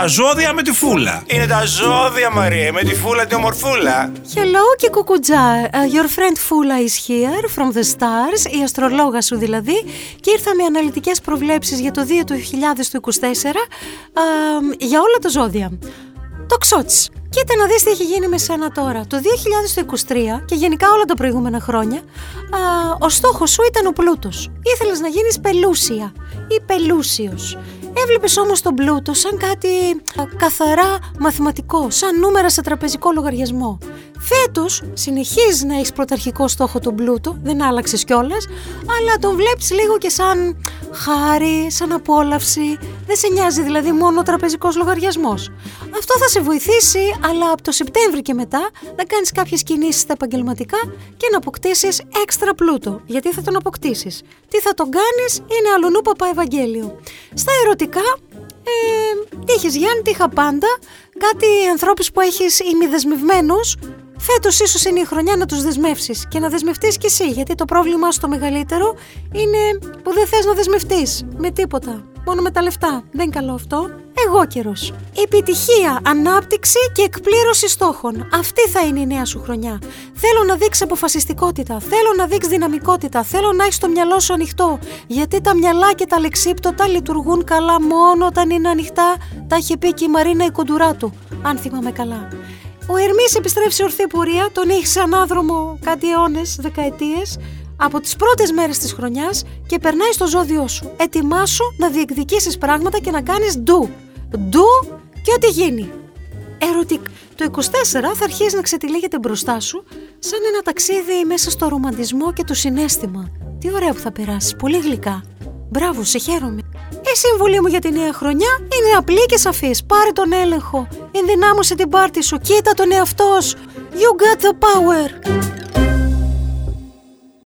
Τα ζώδια με τη φούλα. Είναι τα ζώδια, Μαρία, με τη φούλα τη ομορφούλα. Hello και κουκουτζά. Uh, your friend Fula is here from the stars, η αστρολόγα σου δηλαδή, και ήρθα με αναλυτικές προβλέψεις για το 2024 uh, για όλα τα ζώδια. Το ξότς. Κοίτα να δεις τι έχει γίνει με σένα τώρα. Το 2023 και γενικά όλα τα προηγούμενα χρόνια, α, ο στόχος σου ήταν ο πλούτος. Ήθελες να γίνεις πελούσια ή πελούσιος. Έβλεπες όμως τον πλούτο σαν κάτι καθαρά μαθηματικό, σαν νούμερα σε τραπεζικό λογαριασμό. Φέτος συνεχίζεις να έχεις πρωταρχικό στόχο τον πλούτο, δεν άλλαξες κιόλας, αλλά τον βλέπεις λίγο και σαν χάρη, σαν απόλαυση. Δεν σε νοιάζει δηλαδή μόνο ο τραπεζικός λογαριασμός. Αυτό θα σε βοηθήσει, αλλά από το Σεπτέμβρη και μετά να κάνεις κάποιες κινήσεις στα επαγγελματικά και να αποκτήσεις έξτρα πλούτο. Γιατί θα τον αποκτήσεις. Τι θα τον κάνεις είναι αλλονού παπά Ευαγγέλιο. Στα ερωτικά ε, τι έχεις Γιάννη, τι είχα πάντα, κάτι ανθρώπους που έχεις ημιδεσμευμένους, Φέτος ίσως είναι η χρονιά να τους δεσμεύσεις και να δεσμευτείς κι εσύ. Γιατί το πρόβλημά σου το μεγαλύτερο είναι που δεν θες να δεσμευτείς με τίποτα. Μόνο με τα λεφτά. Δεν είναι καλό αυτό. Εγώ καιρός. Επιτυχία, ανάπτυξη και εκπλήρωση στόχων. Αυτή θα είναι η νέα σου χρονιά. Θέλω να δείξεις αποφασιστικότητα. Θέλω να δείξεις δυναμικότητα. Θέλω να έχεις το μυαλό σου ανοιχτό. Γιατί τα μυαλά και τα λεξίπτωτα λειτουργούν καλά μόνο όταν είναι ανοιχτά. Τα είχε πει και η Μαρίνα η κοντουρά του. Αν θυμάμαι καλά. Ο Ερμής επιστρέφει σε ορθή πορεία, τον έχει σε ανάδρομο κάτι αιώνες, δεκαετίες, από τις πρώτες μέρες της χρονιάς και περνάει στο ζώδιό σου. Ετοιμάσου να διεκδικήσεις πράγματα και να κάνεις ντου. Ντου και ό,τι γίνει. Ερωτικ. Το 24 θα αρχίσει να ξετυλίγεται μπροστά σου σαν ένα ταξίδι μέσα στο ρομαντισμό και το συνέστημα. Τι ωραία που θα περάσεις, πολύ γλυκά. Μπράβο, σε χαίρομαι. Η συμβουλή μου για τη νέα χρονιά είναι απλή και σαφής. Πάρε τον έλεγχο. Ενδυνάμωσε την πάρτη σου. Κοίτα τον εαυτό σου. You got the power.